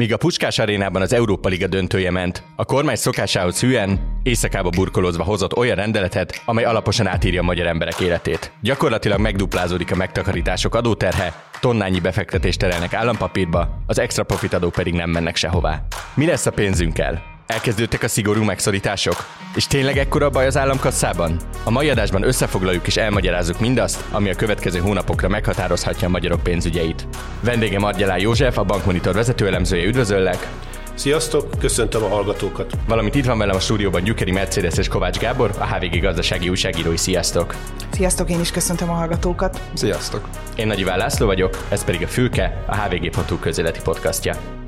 Míg a Puskás arénában az Európa Liga döntője ment, a kormány szokásához hűen, éjszakába burkolózva hozott olyan rendeletet, amely alaposan átírja a magyar emberek életét. Gyakorlatilag megduplázódik a megtakarítások adóterhe, tonnányi befektetést terelnek állampapírba, az extra profitadók pedig nem mennek sehová. Mi lesz a pénzünkkel? Elkezdődtek a szigorú megszorítások? És tényleg ekkora baj az államkasszában? A mai adásban összefoglaljuk és elmagyarázzuk mindazt, ami a következő hónapokra meghatározhatja a magyarok pénzügyeit. Vendégem Argyalá József, a Bankmonitor vezetőelemzője, üdvözöllek! Sziasztok, köszöntöm a hallgatókat! Valamint itt van velem a stúdióban Gyükeri Mercedes és Kovács Gábor, a HVG gazdasági újságírói. Sziasztok! Sziasztok, én is köszöntöm a hallgatókat! Sziasztok! Én Nagy Iván László vagyok, ez pedig a Fülke, a hvg.hu közéleti podcastja.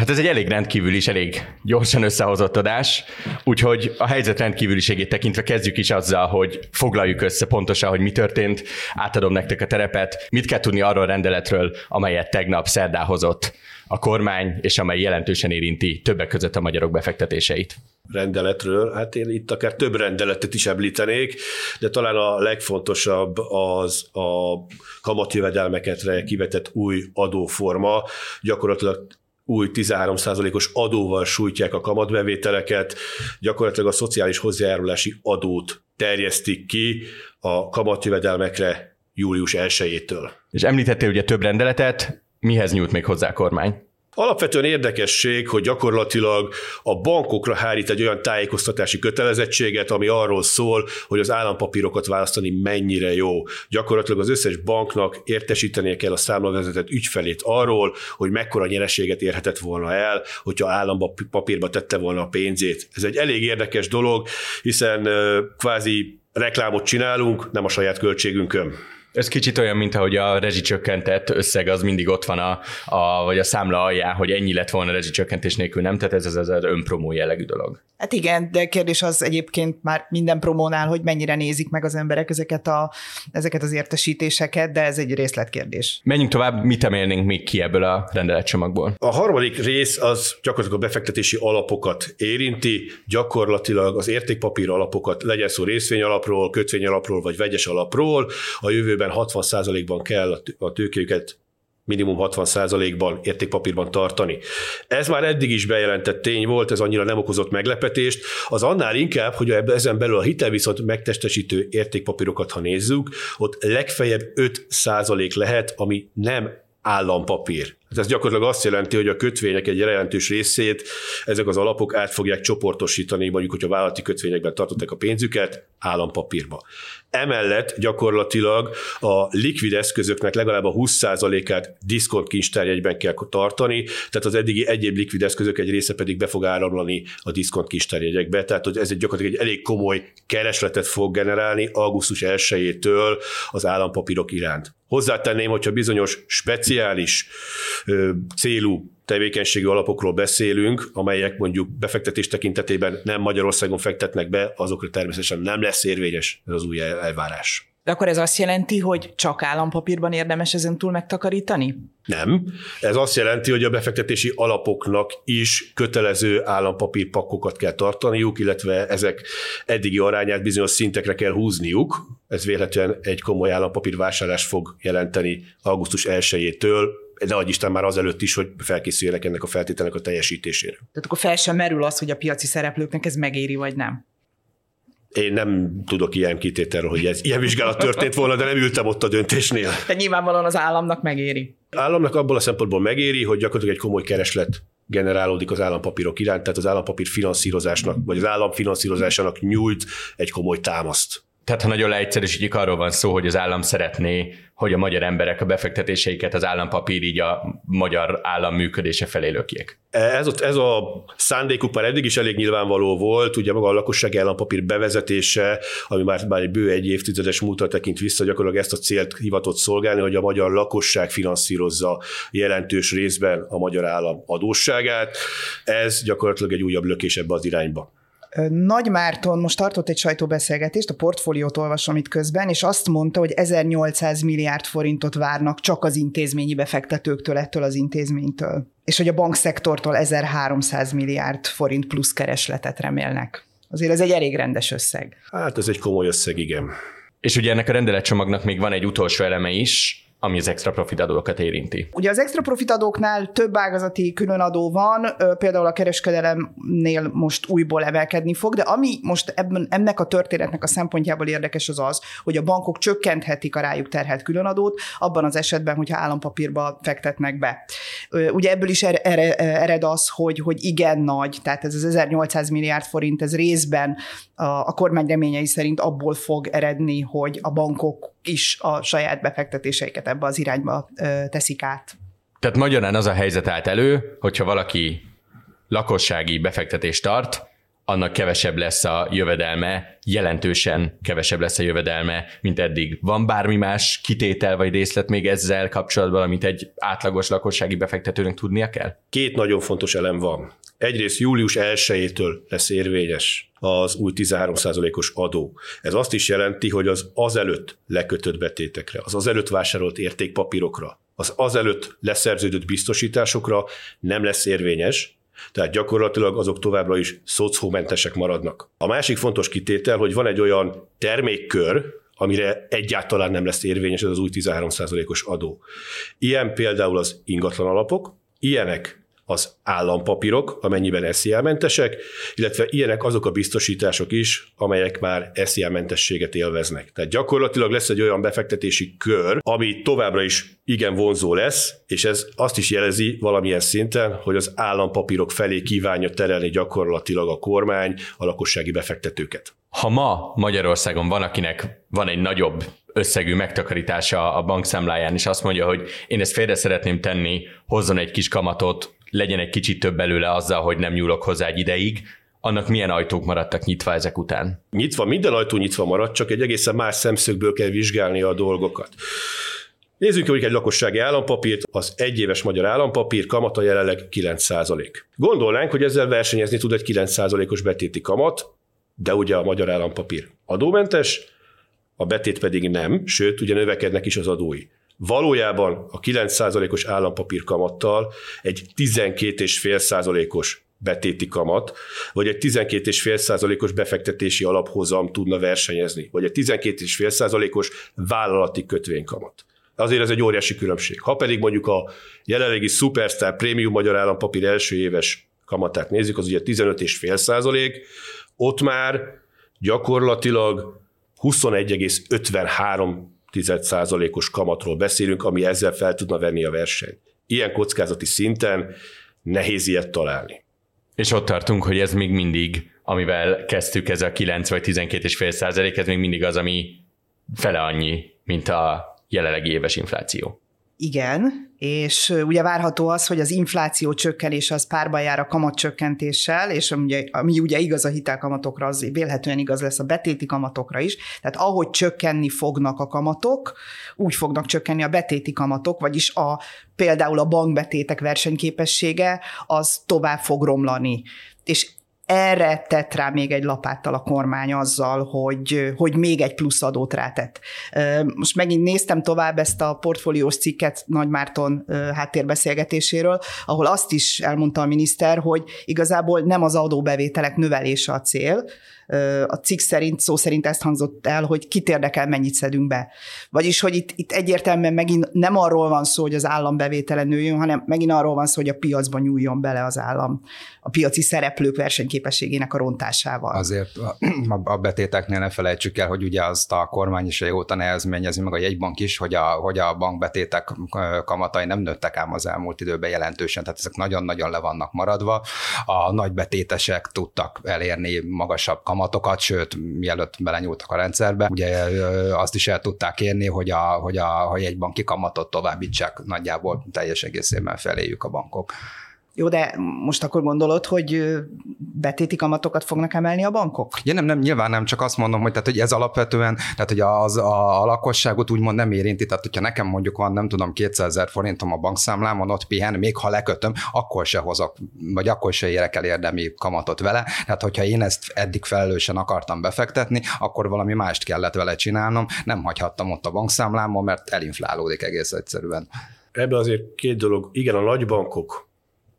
Hát ez egy elég rendkívül is, elég gyorsan összehozott adás, úgyhogy a helyzet rendkívüliségét tekintve kezdjük is azzal, hogy foglaljuk össze pontosan, hogy mi történt, átadom nektek a terepet, mit kell tudni arról a rendeletről, amelyet tegnap szerdán hozott a kormány, és amely jelentősen érinti többek között a magyarok befektetéseit? Rendeletről, hát én itt akár több rendeletet is említenék, de talán a legfontosabb az a kamatjövedelmeket kivetett új adóforma, gyakorlatilag új 13%-os adóval sújtják a kamatbevételeket, gyakorlatilag a szociális hozzájárulási adót terjesztik ki a kamatjövedelmekre július 1-től. És említettél ugye több rendeletet, mihez nyújt még hozzá a kormány? Alapvetően érdekesség, hogy gyakorlatilag a bankokra hárít egy olyan tájékoztatási kötelezettséget, ami arról szól, hogy az állampapírokat választani mennyire jó. Gyakorlatilag az összes banknak értesítenie kell a számlavezetett ügyfelét arról, hogy mekkora nyereséget érhetett volna el, hogyha állampapírba tette volna a pénzét. Ez egy elég érdekes dolog, hiszen kvázi reklámot csinálunk, nem a saját költségünkön. Ez kicsit olyan, mint ahogy a rezsicsökkentett összeg az mindig ott van a, a vagy a számla alján, hogy ennyi lett volna rezsicsökkentés nélkül, nem? Tehát ez az, az, az önpromó jellegű dolog. Hát igen, de kérdés az egyébként már minden promónál, hogy mennyire nézik meg az emberek ezeket, a, ezeket az értesítéseket, de ez egy részletkérdés. Menjünk tovább, mit emelnénk még ki ebből a rendeletcsomagból? A harmadik rész az gyakorlatilag a befektetési alapokat érinti, gyakorlatilag az értékpapír alapokat, legyen szó részvény alapról, kötvény alapról vagy vegyes alapról, a jövőben 60%-ban kell a tőkéket minimum 60%-ban értékpapírban tartani. Ez már eddig is bejelentett tény volt, ez annyira nem okozott meglepetést, az annál inkább, hogy ezen belül a hitelviszont megtestesítő értékpapírokat, ha nézzük, ott legfeljebb 5% lehet, ami nem állampapír. Hát ez gyakorlatilag azt jelenti, hogy a kötvények egy jelentős részét ezek az alapok át fogják csoportosítani, mondjuk, hogyha vállalati kötvényekben tartották a pénzüket, állampapírba. Emellett gyakorlatilag a likvid eszközöknek legalább a 20%-át diszkont kincstárjegyben kell tartani, tehát az eddigi egyéb likvid eszközök egy része pedig be fog áramlani a diszkont kincstárjegyekbe, tehát hogy ez egy gyakorlatilag egy elég komoly keresletet fog generálni augusztus 1-től az állampapírok iránt. Hozzátenném, hogyha bizonyos speciális ö, célú tevékenységi alapokról beszélünk, amelyek mondjuk befektetés tekintetében nem Magyarországon fektetnek be, azokra természetesen nem lesz érvényes ez az új elvárás. De akkor ez azt jelenti, hogy csak állampapírban érdemes ezen túl megtakarítani? Nem. Ez azt jelenti, hogy a befektetési alapoknak is kötelező állampapírpakkokat kell tartaniuk, illetve ezek eddigi arányát bizonyos szintekre kell húzniuk. Ez véletlenül egy komoly állampapír vásárlás fog jelenteni augusztus 1-től, de adj Isten már azelőtt is, hogy felkészüljenek ennek a feltételnek a teljesítésére. Tehát akkor fel sem merül az, hogy a piaci szereplőknek ez megéri, vagy nem? Én nem tudok ilyen kitételről, hogy ez ilyen vizsgálat történt volna, de nem ültem ott a döntésnél. De nyilvánvalóan az államnak megéri. Államnak abból a szempontból megéri, hogy gyakorlatilag egy komoly kereslet generálódik az állampapírok iránt, tehát az állampapír finanszírozásnak, vagy az állam finanszírozásának nyújt egy komoly támaszt. Tehát ha nagyon leegyszerűsítjük, arról van szó, hogy az állam szeretné, hogy a magyar emberek a befektetéseiket az állampapír így a magyar állam működése felé lökjék. Ez, a, ez a szándékuk már eddig is elég nyilvánvaló volt, ugye maga a lakossági állampapír bevezetése, ami már, már egy bő egy évtizedes múltra tekint vissza, gyakorlatilag ezt a célt hivatott szolgálni, hogy a magyar lakosság finanszírozza jelentős részben a magyar állam adósságát. Ez gyakorlatilag egy újabb lökés ebbe az irányba. Nagy Márton most tartott egy sajtóbeszélgetést, a portfóliót olvasom itt közben, és azt mondta, hogy 1800 milliárd forintot várnak csak az intézményi befektetőktől ettől az intézménytől, és hogy a bankszektortól 1300 milliárd forint plusz keresletet remélnek. Azért ez egy elég rendes összeg. Hát ez egy komoly összeg, igen. És ugye ennek a rendeletcsomagnak még van egy utolsó eleme is, ami az extra profit adókat érinti. Ugye az extra profit adóknál több ágazati különadó van, például a kereskedelemnél most újból emelkedni fog, de ami most ebben, ennek a történetnek a szempontjából érdekes az az, hogy a bankok csökkenthetik a rájuk terhelt különadót, abban az esetben, hogyha állampapírba fektetnek be. Ugye ebből is er, er, ered az, hogy, hogy igen nagy, tehát ez az 1800 milliárd forint, ez részben a, a kormány reményei szerint abból fog eredni, hogy a bankok is a saját befektetéseiket ebbe az irányba teszik át. Tehát magyarán az a helyzet állt elő, hogyha valaki lakossági befektetést tart, annak kevesebb lesz a jövedelme, jelentősen kevesebb lesz a jövedelme, mint eddig. Van bármi más kitétel vagy részlet még ezzel kapcsolatban, amit egy átlagos lakossági befektetőnek tudnia kell? Két nagyon fontos elem van. Egyrészt július 1-től lesz érvényes az új 13%-os adó. Ez azt is jelenti, hogy az azelőtt lekötött betétekre, az azelőtt vásárolt értékpapírokra, az azelőtt leszerződött biztosításokra nem lesz érvényes, tehát gyakorlatilag azok továbbra is szocómentesek maradnak. A másik fontos kitétel, hogy van egy olyan termékkör, amire egyáltalán nem lesz érvényes ez az új 13%-os adó. Ilyen például az ingatlan alapok, ilyenek az állampapírok, amennyiben SZIA-mentesek, illetve ilyenek azok a biztosítások is, amelyek már SZIA-mentességet élveznek. Tehát gyakorlatilag lesz egy olyan befektetési kör, ami továbbra is igen vonzó lesz, és ez azt is jelezi valamilyen szinten, hogy az állampapírok felé kívánja terelni gyakorlatilag a kormány a lakossági befektetőket. Ha ma Magyarországon van, akinek van egy nagyobb összegű megtakarítása a bankszámláján, és azt mondja, hogy én ezt félre szeretném tenni, hozzon egy kis kamatot, legyen egy kicsit több belőle azzal, hogy nem nyúlok hozzá egy ideig, annak milyen ajtók maradtak nyitva ezek után? Nyitva, minden ajtó nyitva maradt, csak egy egészen más szemszögből kell vizsgálni a dolgokat. Nézzük hogy egy lakossági állampapírt, az egyéves magyar állampapír kamata jelenleg 9%. Gondolnánk, hogy ezzel versenyezni tud egy 9%-os betéti kamat, de ugye a magyar állampapír adómentes, a betét pedig nem, sőt, ugye növekednek is az adói. Valójában a 9%-os állampapír kamattal egy 12,5%-os betéti kamat, vagy egy 12,5%-os befektetési alaphozam tudna versenyezni, vagy egy 12,5%-os vállalati kötvénykamat. Azért ez egy óriási különbség. Ha pedig mondjuk a jelenlegi Superstar Premium Magyar Állampapír első éves kamatát nézzük, az ugye 15,5 ott már gyakorlatilag 21,53 os kamatról beszélünk, ami ezzel fel tudna venni a versenyt. Ilyen kockázati szinten nehéz ilyet találni. És ott tartunk, hogy ez még mindig, amivel kezdtük, ez a 9 vagy 12,5 százalék, ez még mindig az, ami fele annyi, mint a jelenlegi éves infláció. Igen, és ugye várható az, hogy az infláció csökkenés az párban jár a kamatcsökkentéssel, és ugye, ami ugye igaz a hitelkamatokra, az vélhetően igaz lesz a betéti kamatokra is. Tehát ahogy csökkenni fognak a kamatok, úgy fognak csökkenni a betéti kamatok, vagyis a, például a bankbetétek versenyképessége az tovább fog romlani. És erre tett rá még egy lapáttal a kormány azzal, hogy, hogy még egy plusz adót rátett. Most megint néztem tovább ezt a portfóliós cikket Nagy Márton háttérbeszélgetéséről, ahol azt is elmondta a miniszter, hogy igazából nem az adóbevételek növelése a cél, a cikk szerint, szó szerint ezt hangzott el, hogy kit érdekel, mennyit szedünk be. Vagyis, hogy itt, itt egyértelműen megint nem arról van szó, hogy az állam bevétele nőjön, hanem megint arról van szó, hogy a piacba nyúljon bele az állam a piaci szereplők versenyképességének a rontásával. Azért a betéteknél ne felejtsük el, hogy ugye azt a kormány is régóta nehezményezi, meg a jegybank is, hogy a, hogy a bankbetétek kamatai nem nőttek ám az elmúlt időben jelentősen, tehát ezek nagyon-nagyon le vannak maradva. A nagy betétesek tudtak elérni magasabb kamatokat, sőt, mielőtt belenyúltak a rendszerbe, ugye azt is el tudták érni, hogy a, hogy a, hogy egy banki kamatot továbbítsák nagyjából teljes egészében feléjük a bankok. Jó, de most akkor gondolod, hogy betéti kamatokat fognak emelni a bankok? Ja, nem, nem, nyilván nem, csak azt mondom, hogy, tehát, hogy ez alapvetően, tehát hogy az, a, a lakosságot úgymond nem érinti, tehát hogyha nekem mondjuk van, nem tudom, 200 ezer forintom a bankszámlámon, ott pihen, még ha lekötöm, akkor se hozok, vagy akkor se érek el érdemi kamatot vele. Tehát, hogyha én ezt eddig felelősen akartam befektetni, akkor valami mást kellett vele csinálnom, nem hagyhattam ott a bankszámlámon, mert elinflálódik egész egyszerűen. Ebben azért két dolog. Igen, a nagybankok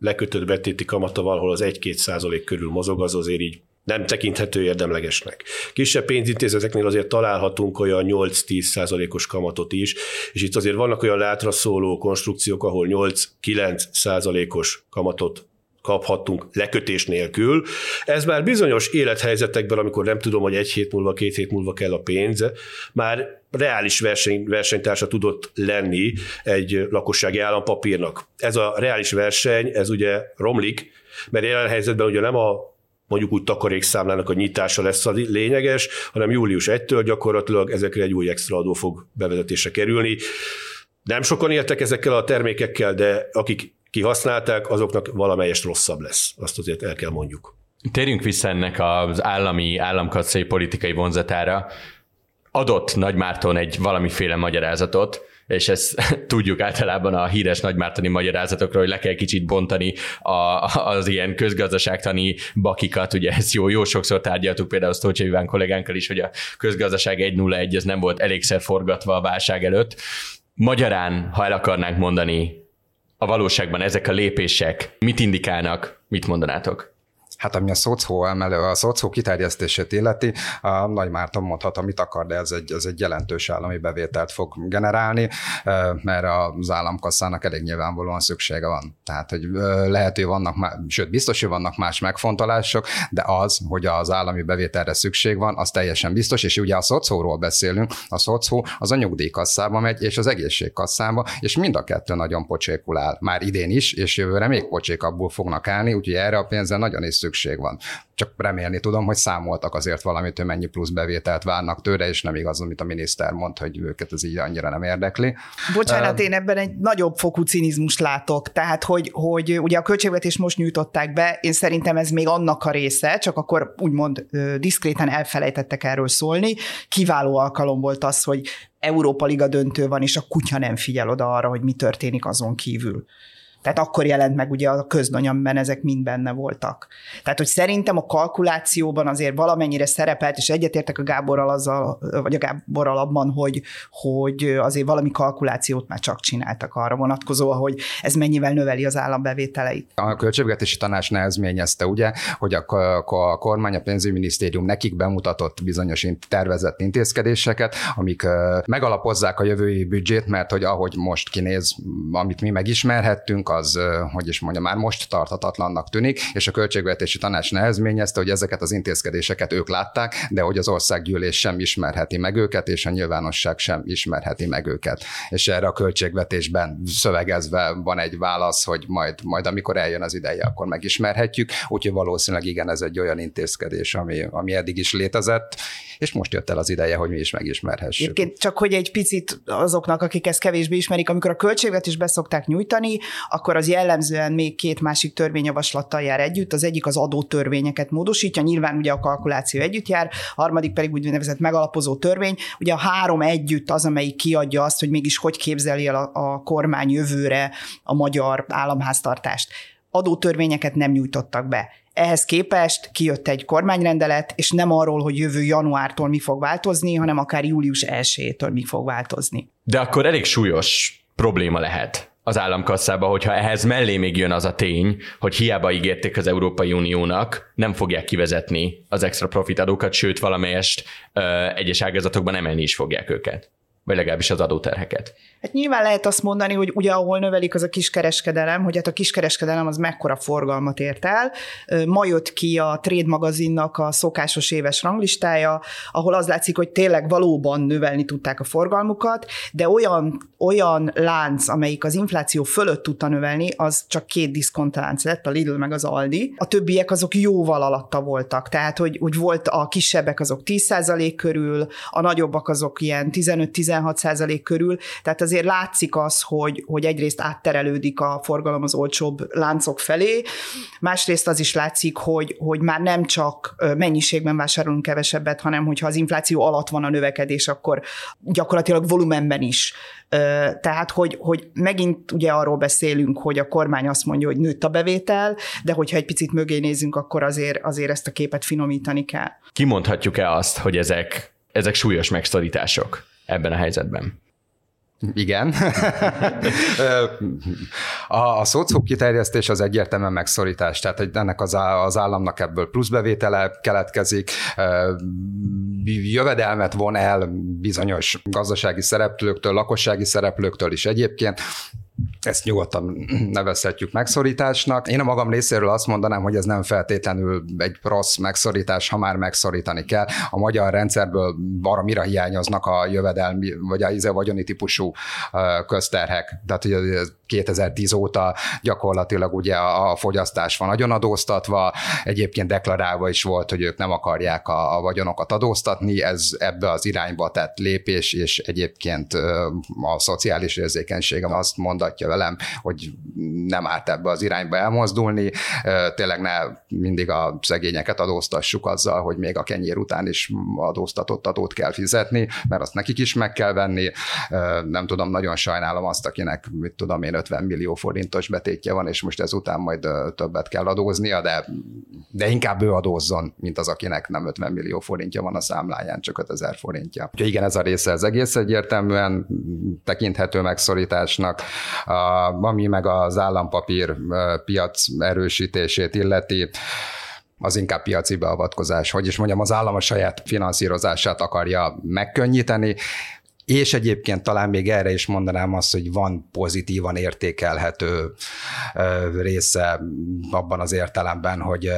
lekötött betéti kamata valahol az 1-2 százalék körül mozog, az azért így nem tekinthető érdemlegesnek. Kisebb pénzintézeteknél azért találhatunk olyan 8-10 százalékos kamatot is, és itt azért vannak olyan látra szóló konstrukciók, ahol 8-9 százalékos kamatot kaphattunk lekötés nélkül. Ez már bizonyos élethelyzetekben, amikor nem tudom, hogy egy hét múlva, két hét múlva kell a pénz, már reális verseny, versenytársa tudott lenni egy lakossági állampapírnak. Ez a reális verseny, ez ugye romlik, mert jelen helyzetben ugye nem a mondjuk úgy takarékszámlának a nyitása lesz a lényeges, hanem július 1-től gyakorlatilag ezekre egy új extra adó fog bevezetésre kerülni. Nem sokan éltek ezekkel a termékekkel, de akik kihasználták, azoknak valamelyest rosszabb lesz. Azt azért el kell mondjuk. Térjünk vissza ennek az állami, államkasszai politikai vonzatára. Adott Nagymárton egy valamiféle magyarázatot, és ezt tudjuk általában a híres nagymártani magyarázatokról, hogy le kell kicsit bontani a, az ilyen közgazdaságtani bakikat, ugye ezt jó, jó sokszor tárgyaltuk például Sztócsa Iván kollégánkkal is, hogy a közgazdaság 1.01 ez nem volt elégszer forgatva a válság előtt. Magyarán, ha el akarnánk mondani a valóságban ezek a lépések mit indikálnak, mit mondanátok? Hát ami a szocó emelő, a szocó kiterjesztését illeti, a Nagy Márton mondhat, amit akar, de ez egy, ez egy jelentős állami bevételt fog generálni, mert az államkasszának elég nyilvánvalóan szüksége van. Tehát, hogy lehet, hogy vannak, sőt, biztos, hogy vannak más megfontolások, de az, hogy az állami bevételre szükség van, az teljesen biztos, és ugye a szocóról beszélünk, a szocó az a nyugdíjkasszába megy, és az egészségkasszába, és mind a kettő nagyon pocsékul áll. Már idén is, és jövőre még pocsékabbul fognak állni, úgyhogy erre a pénzre nagyon is van. Csak remélni tudom, hogy számoltak azért valamit, hogy mennyi plusz bevételt várnak tőle, és nem igaz, amit a miniszter mond, hogy őket ez így annyira nem érdekli. Bocsánat, én ebben egy nagyobb fokú cinizmust látok. Tehát, hogy, hogy ugye a költségvetést most nyújtották be, én szerintem ez még annak a része, csak akkor úgymond diszkréten elfelejtettek erről szólni. Kiváló alkalom volt az, hogy Európa Liga döntő van, és a kutya nem figyel oda arra, hogy mi történik azon kívül. Tehát akkor jelent meg ugye a köznanyamben ezek mind benne voltak. Tehát, hogy szerintem a kalkulációban azért valamennyire szerepelt, és egyetértek a Gáborral azzal, vagy a Gáborral abban, hogy, hogy azért valami kalkulációt már csak csináltak arra vonatkozóan, hogy ez mennyivel növeli az állambevételeit. A költségvetési tanács nehezményezte, ugye, hogy a, a kormány, a pénzügyminisztérium nekik bemutatott bizonyos tervezett intézkedéseket, amik megalapozzák a jövői büdzsét, mert hogy ahogy most kinéz, amit mi megismerhettünk, az, hogy is mondja, már most tartatatlannak tűnik, és a költségvetési tanács nehezményezte, hogy ezeket az intézkedéseket ők látták, de hogy az országgyűlés sem ismerheti meg őket, és a nyilvánosság sem ismerheti meg őket. És erre a költségvetésben szövegezve van egy válasz, hogy majd, majd amikor eljön az ideje, akkor megismerhetjük, úgyhogy valószínűleg igen, ez egy olyan intézkedés, ami, ami eddig is létezett, és most jött el az ideje, hogy mi is megismerhessük. Egyébként csak hogy egy picit azoknak, akik ezt kevésbé ismerik, amikor a költségvetést beszokták nyújtani, akkor az jellemzően még két másik törvényjavaslattal jár együtt. Az egyik az adótörvényeket módosítja, nyilván ugye a kalkuláció együtt jár, a harmadik pedig úgynevezett megalapozó törvény. Ugye a három együtt az, amelyik kiadja azt, hogy mégis hogy képzeli el a, a kormány jövőre a magyar államháztartást adótörvényeket nem nyújtottak be. Ehhez képest kijött egy kormányrendelet, és nem arról, hogy jövő januártól mi fog változni, hanem akár július 1-től mi fog változni. De akkor elég súlyos probléma lehet az államkasszába, hogyha ehhez mellé még jön az a tény, hogy hiába ígérték az Európai Uniónak, nem fogják kivezetni az extra profit adókat, sőt valamelyest ö, egyes ágazatokban emelni is fogják őket vagy legalábbis az adóterheket. Hát nyilván lehet azt mondani, hogy ugye ahol növelik az a kiskereskedelem, hogy hát a kiskereskedelem az mekkora forgalmat ért el. Ma jött ki a Trade magazinnak a szokásos éves ranglistája, ahol az látszik, hogy tényleg valóban növelni tudták a forgalmukat, de olyan, olyan lánc, amelyik az infláció fölött tudta növelni, az csak két diszkontlánc lett, a Lidl meg az Aldi. A többiek azok jóval alatta voltak, tehát hogy, hogy volt a kisebbek azok 10% körül, a nagyobbak azok ilyen 15-16% körül, tehát azért látszik az, hogy, hogy egyrészt átterelődik a forgalom az olcsóbb láncok felé, másrészt az is látszik, hogy, hogy már nem csak mennyiségben vásárolunk kevesebbet, hanem hogyha az infláció alatt van a növekedés, akkor gyakorlatilag volumenben is tehát, hogy, hogy megint ugye arról beszélünk, hogy a kormány azt mondja, hogy nőtt a bevétel, de hogyha egy picit mögé nézünk, akkor azért, azért ezt a képet finomítani kell. Kimondhatjuk-e azt, hogy ezek, ezek súlyos megszorítások ebben a helyzetben? Igen. a, a szocó kiterjesztés az egyértelműen megszorítás, tehát ennek az, az államnak ebből plusz bevétele keletkezik, jövedelmet von el bizonyos gazdasági szereplőktől, lakossági szereplőktől is egyébként, ezt nyugodtan nevezhetjük megszorításnak. Én a magam részéről azt mondanám, hogy ez nem feltétlenül egy rossz megszorítás, ha már megszorítani kell. A magyar rendszerből mire hiányoznak a jövedelmi, vagy a izé vagyoni típusú közterhek. Tehát ugye 2010 óta gyakorlatilag ugye a fogyasztás van nagyon adóztatva, egyébként deklarálva is volt, hogy ők nem akarják a, a vagyonokat adóztatni, ez ebbe az irányba tett lépés, és egyébként a szociális érzékenységem azt mondatja velem, hogy nem árt ebbe az irányba elmozdulni, tényleg ne mindig a szegényeket adóztassuk azzal, hogy még a kenyér után is adóztatott adót kell fizetni, mert azt nekik is meg kell venni. Nem tudom, nagyon sajnálom azt, akinek, mit tudom én, 50 millió forintos betétje van, és most ezután majd többet kell adóznia, de, de inkább ő adózzon, mint az, akinek nem 50 millió forintja van a számláján, csak 5000 forintja. Úgyhogy igen, ez a része az egész egyértelműen tekinthető megszorításnak, ami meg az állampapír piac erősítését illeti, az inkább piaci beavatkozás, hogy is mondjam, az állam a saját finanszírozását akarja megkönnyíteni, és egyébként talán még erre is mondanám azt, hogy van pozitívan értékelhető része abban az értelemben, hogy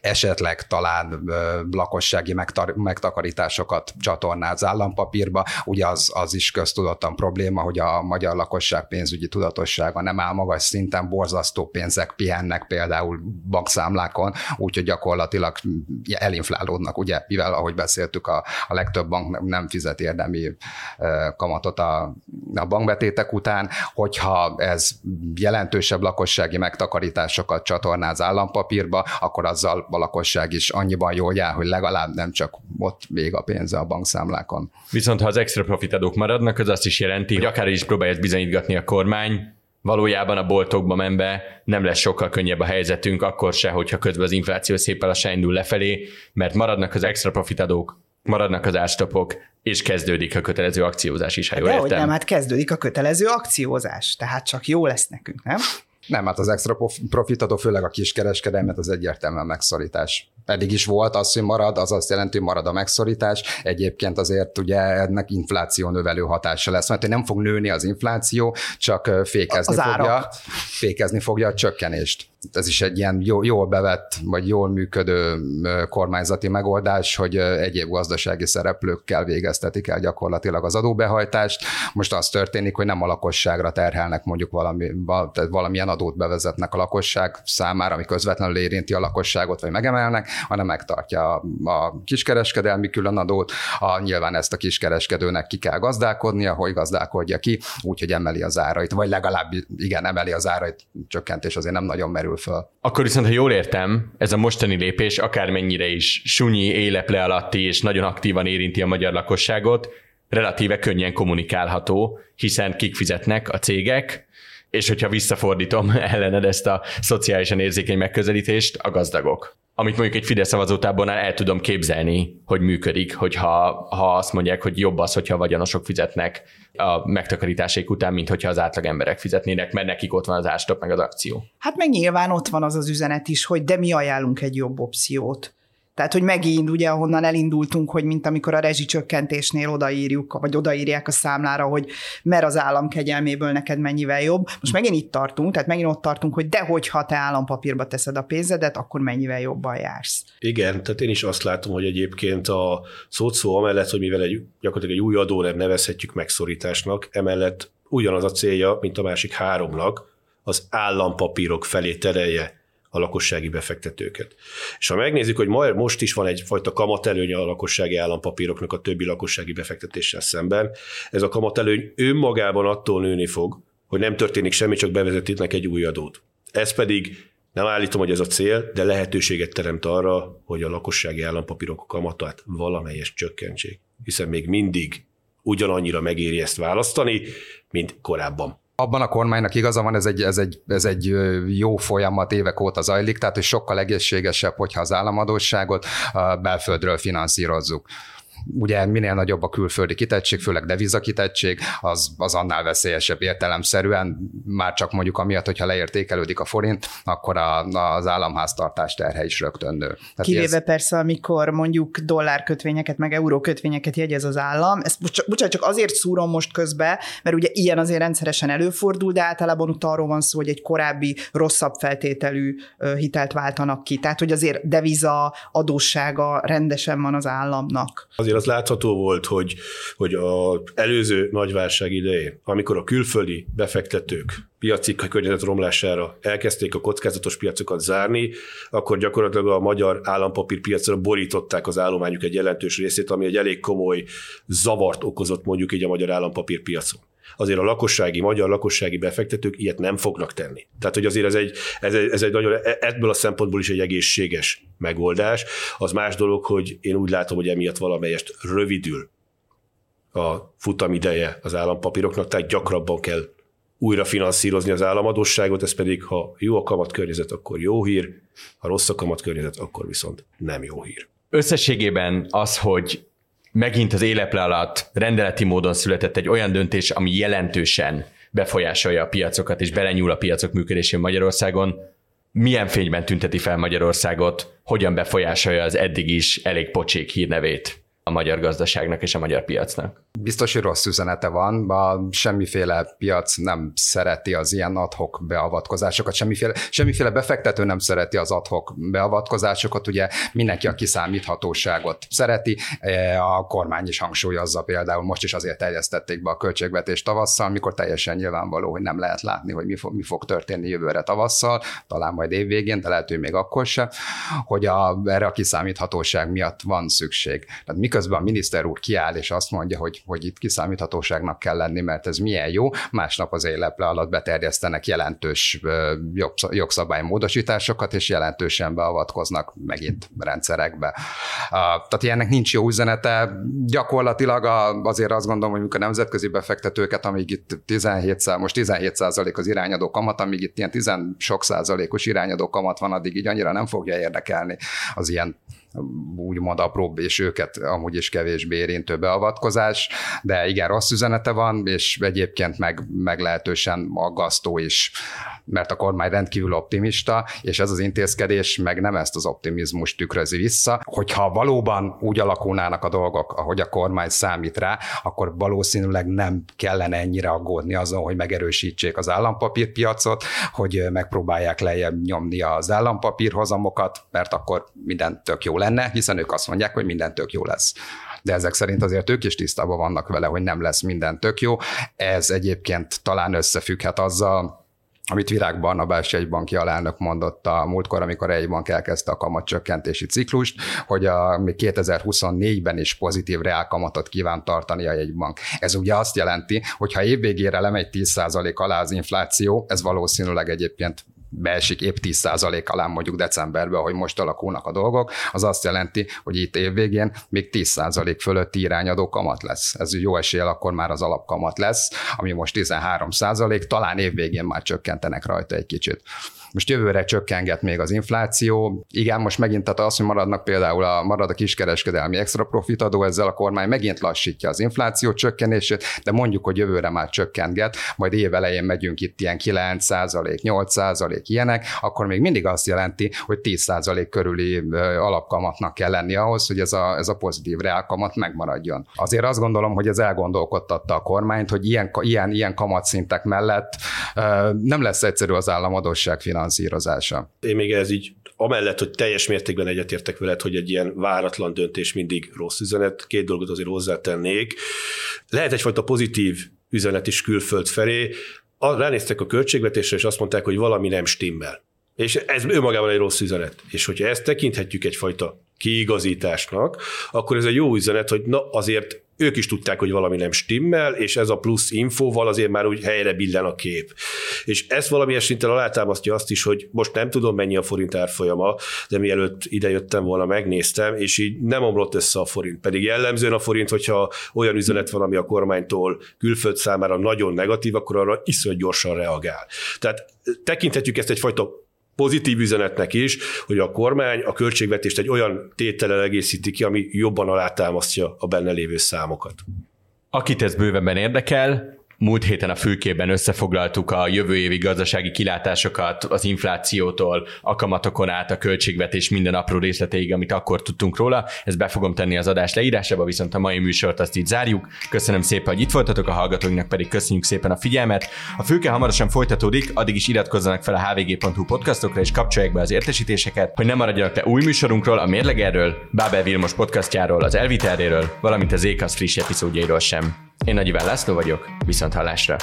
esetleg talán lakossági megtakarításokat csatornáz állampapírba. Ugye az, az is köztudottan probléma, hogy a magyar lakosság pénzügyi tudatossága nem áll magas szinten, borzasztó pénzek pihennek például bankszámlákon, úgyhogy gyakorlatilag elinflálódnak, ugye, mivel ahogy beszéltük, a, a legtöbb bank nem fizet érdemi kamatot a, a bankbetétek után, hogyha ez jelentősebb lakossági megtakarításokat csatornáz állampapírba, akkor azzal a lakosság is annyiban jól jár, hogy legalább nem csak ott még a pénze a bankszámlákon. Viszont ha az extra profitadók maradnak, az azt is jelenti, hogy akár is próbálja bizonyítgatni a kormány, valójában a boltokba menve nem lesz sokkal könnyebb a helyzetünk, akkor se, hogyha közben az infláció szépen lassan indul lefelé, mert maradnak az extra profitadók, maradnak az árstopok, és kezdődik a kötelező akciózás is, ha jól értem. nem, hát kezdődik a kötelező akciózás, tehát csak jó lesz nekünk, nem? Nem, hát az extra profitadó, főleg a kiskereskedelmet, az egyértelműen megszorítás. Eddig is volt az, hogy marad, az azt jelenti, hogy marad a megszorítás. Egyébként azért ugye ennek infláció növelő hatása lesz, mert nem fog nőni az infláció, csak fékezni, az fogja, fékezni fogja a csökkenést ez is egy ilyen jó, jól bevett, vagy jól működő kormányzati megoldás, hogy egyéb gazdasági szereplőkkel végeztetik el gyakorlatilag az adóbehajtást. Most az történik, hogy nem a lakosságra terhelnek mondjuk valami, tehát valamilyen adót bevezetnek a lakosság számára, ami közvetlenül érinti a lakosságot, vagy megemelnek, hanem megtartja a, a kiskereskedelmi különadót. A, nyilván ezt a kiskereskedőnek ki kell gazdálkodnia, hogy gazdálkodja ki, úgyhogy emeli az árait, vagy legalább igen, emeli az árait, csökkentés azért nem nagyon merül fel. Akkor viszont, ha jól értem, ez a mostani lépés akármennyire is sunyi, éleple alatti és nagyon aktívan érinti a magyar lakosságot, relatíve könnyen kommunikálható, hiszen kik fizetnek a cégek, és hogyha visszafordítom ellened ezt a szociálisan érzékeny megközelítést, a gazdagok. Amit mondjuk egy Fidesz szavazótábornál el tudom képzelni, hogy működik, hogyha ha azt mondják, hogy jobb az, hogyha vagyonosok fizetnek a megtakarításaik után, mint hogyha az átlag emberek fizetnének, mert nekik ott van az ástop meg az akció. Hát meg nyilván ott van az az üzenet is, hogy de mi ajánlunk egy jobb opciót. Tehát, hogy megint ugye ahonnan elindultunk, hogy mint amikor a rezsicsökkentésnél odaírjuk, vagy odaírják a számlára, hogy mer az állam kegyelméből neked mennyivel jobb. Most megint itt tartunk, tehát megint ott tartunk, hogy de hogyha te állampapírba teszed a pénzedet, akkor mennyivel jobban jársz. Igen, tehát én is azt látom, hogy egyébként a szótszó amellett, hogy mivel egy, gyakorlatilag egy új adó nem nevezhetjük megszorításnak, emellett ugyanaz a célja, mint a másik háromnak, az állampapírok felé terelje a lakossági befektetőket. És ha megnézzük, hogy majd most is van egyfajta kamatelőny a lakossági állampapíroknak a többi lakossági befektetéssel szemben, ez a kamatelőny önmagában attól nőni fog, hogy nem történik semmi, csak bevezetítnek egy új adót. Ez pedig nem állítom, hogy ez a cél, de lehetőséget teremt arra, hogy a lakossági állampapírok kamatát valamelyes csökkentsék. Hiszen még mindig ugyanannyira megéri ezt választani, mint korábban abban a kormánynak igaza van, ez egy, ez, egy, ez egy jó folyamat évek óta zajlik, tehát hogy sokkal egészségesebb, hogyha az államadóságot belföldről finanszírozzuk ugye minél nagyobb a külföldi kitettség, főleg deviza kitettség, az, az annál veszélyesebb értelemszerűen, már csak mondjuk amiatt, hogyha leértékelődik a forint, akkor a, az államháztartás terhe is rögtön nő. Tehát Kivéve ez... persze, amikor mondjuk dollárkötvényeket, meg eurókötvényeket jegyez az állam, ezt bocsánat, csak azért szúrom most közbe, mert ugye ilyen azért rendszeresen előfordul, de általában ott arról van szó, hogy egy korábbi rosszabb feltételű hitelt váltanak ki. Tehát, hogy azért deviza adóssága rendesen van az államnak. Azért az látható volt, hogy, hogy az előző nagyválság idején, amikor a külföldi befektetők piaci környezet romlására elkezdték a kockázatos piacokat zárni, akkor gyakorlatilag a magyar állampapírpiacra borították az állományuk egy jelentős részét, ami egy elég komoly zavart okozott mondjuk így a magyar állampapírpiacon azért a lakossági, magyar lakossági befektetők ilyet nem fognak tenni. Tehát, hogy azért ez egy, ez egy, ez egy nagyon, e, ebből a szempontból is egy egészséges megoldás. Az más dolog, hogy én úgy látom, hogy emiatt valamelyest rövidül a futamideje az állampapíroknak, tehát gyakrabban kell újra finanszírozni az államadosságot, ez pedig, ha jó a kamatkörnyezet, akkor jó hír, ha rossz a kamatkörnyezet, akkor viszont nem jó hír. Összességében az, hogy megint az éleple alatt rendeleti módon született egy olyan döntés, ami jelentősen befolyásolja a piacokat és belenyúl a piacok működésén Magyarországon, milyen fényben tünteti fel Magyarországot, hogyan befolyásolja az eddig is elég pocsék hírnevét a magyar gazdaságnak és a magyar piacnak. Biztos, hogy rossz üzenete van, a semmiféle piac nem szereti az ilyen adhok beavatkozásokat, semmiféle, semmiféle befektető nem szereti az adhok beavatkozásokat, ugye mindenki a kiszámíthatóságot szereti, e, a kormány is hangsúlyozza például, most is azért terjesztették be a költségvetést tavasszal, mikor teljesen nyilvánvaló, hogy nem lehet látni, hogy mi fog, mi fog történni jövőre tavasszal, talán majd évvégén, de lehet, hogy még akkor sem, hogy a, erre a kiszámíthatóság miatt van szükség. Tehát miközben a miniszter úr kiáll és azt mondja, hogy hogy itt kiszámíthatóságnak kell lenni, mert ez milyen jó, másnap az éleple alatt beterjesztenek jelentős jogszabálymódosításokat, és jelentősen beavatkoznak megint rendszerekbe. Tehát ilyennek nincs jó üzenete. Gyakorlatilag azért azt gondolom, hogy a nemzetközi befektetőket, amíg itt 17 most 17 százalék az irányadó kamat, amíg itt ilyen 10 sok százalékos irányadó kamat van, addig így annyira nem fogja érdekelni az ilyen úgymond apróbb, és őket amúgy is kevésbé érintő beavatkozás, de igen, rossz üzenete van, és egyébként meg meglehetősen aggasztó is, mert a kormány rendkívül optimista, és ez az intézkedés meg nem ezt az optimizmust tükrözi vissza. Hogyha valóban úgy alakulnának a dolgok, ahogy a kormány számít rá, akkor valószínűleg nem kellene ennyire aggódni azon, hogy megerősítsék az állampapírpiacot, hogy megpróbálják lejjebb nyomni az állampapírhozamokat, mert akkor minden tök jó lenne, hiszen ők azt mondják, hogy minden tök jó lesz de ezek szerint azért ők is tisztában vannak vele, hogy nem lesz minden tök jó. Ez egyébként talán összefügghet azzal, amit Virág Barnabás egy banki alelnök mondott a múltkor, amikor egy bank elkezdte a kamatcsökkentési ciklust, hogy a, még 2024-ben is pozitív reálkamatot kíván tartani a jegybank. Ez ugye azt jelenti, hogy ha évvégére lemegy 10% alá az infláció, ez valószínűleg egyébként beesik épp 10% alá mondjuk decemberben, hogy most alakulnak a dolgok, az azt jelenti, hogy itt évvégén még 10% fölötti irányadó kamat lesz. Ez jó eséllyel akkor már az alapkamat lesz, ami most 13%, talán évvégén már csökkentenek rajta egy kicsit. Most jövőre csökkenget még az infláció. Igen, most megint tehát az, hogy maradnak például a, marad a kiskereskedelmi extra profit adó, ezzel a kormány megint lassítja az infláció csökkenését, de mondjuk, hogy jövőre már csökkentget, majd év elején megyünk itt ilyen 9 8 ilyenek, akkor még mindig azt jelenti, hogy 10 körüli alapkamatnak kell lenni ahhoz, hogy ez a, ez a pozitív reálkamat megmaradjon. Azért azt gondolom, hogy ez elgondolkodtatta a kormányt, hogy ilyen, ilyen, ilyen kamatszintek mellett nem lesz egyszerű az államadóság finanszírozása finanszírozása. Én még ez így, amellett, hogy teljes mértékben egyetértek veled, hogy egy ilyen váratlan döntés mindig rossz üzenet, két dolgot azért hozzátennék. Lehet egyfajta pozitív üzenet is külföld felé. Ránéztek a költségvetésre, és azt mondták, hogy valami nem stimmel. És ez önmagában egy rossz üzenet. És hogyha ezt tekinthetjük egyfajta kiigazításnak, akkor ez egy jó üzenet, hogy na azért ők is tudták, hogy valami nem stimmel, és ez a plusz infóval azért már úgy helyre billen a kép. És ez valamilyen szinten alátámasztja azt is, hogy most nem tudom mennyi a forint árfolyama, de mielőtt idejöttem volna, megnéztem, és így nem omlott össze a forint. Pedig jellemzően a forint, hogyha olyan üzenet van, ami a kormánytól külföld számára nagyon negatív, akkor arra iszonyat gyorsan reagál. Tehát tekinthetjük ezt egyfajta pozitív üzenetnek is, hogy a kormány a költségvetést egy olyan tétellel egészíti ki, ami jobban alátámasztja a benne lévő számokat. Akit ez bővebben érdekel, Múlt héten a fülkében összefoglaltuk a jövő évi gazdasági kilátásokat az inflációtól, a kamatokon át a költségvetés minden apró részleteig, amit akkor tudtunk róla. Ezt be fogom tenni az adás leírásába, viszont a mai műsort azt így zárjuk. Köszönöm szépen, hogy itt voltatok, a hallgatóinknak pedig köszönjük szépen a figyelmet. A fülke hamarosan folytatódik, addig is iratkozzanak fel a hvg.hu podcastokra és kapcsolják be az értesítéseket, hogy ne maradjanak le új műsorunkról, a mérlegerről, Bábel Vilmos podcastjáról, az Elviterről, valamint az Ékasz friss epizódjairól sem. Én Nagy László vagyok, viszont hallásra!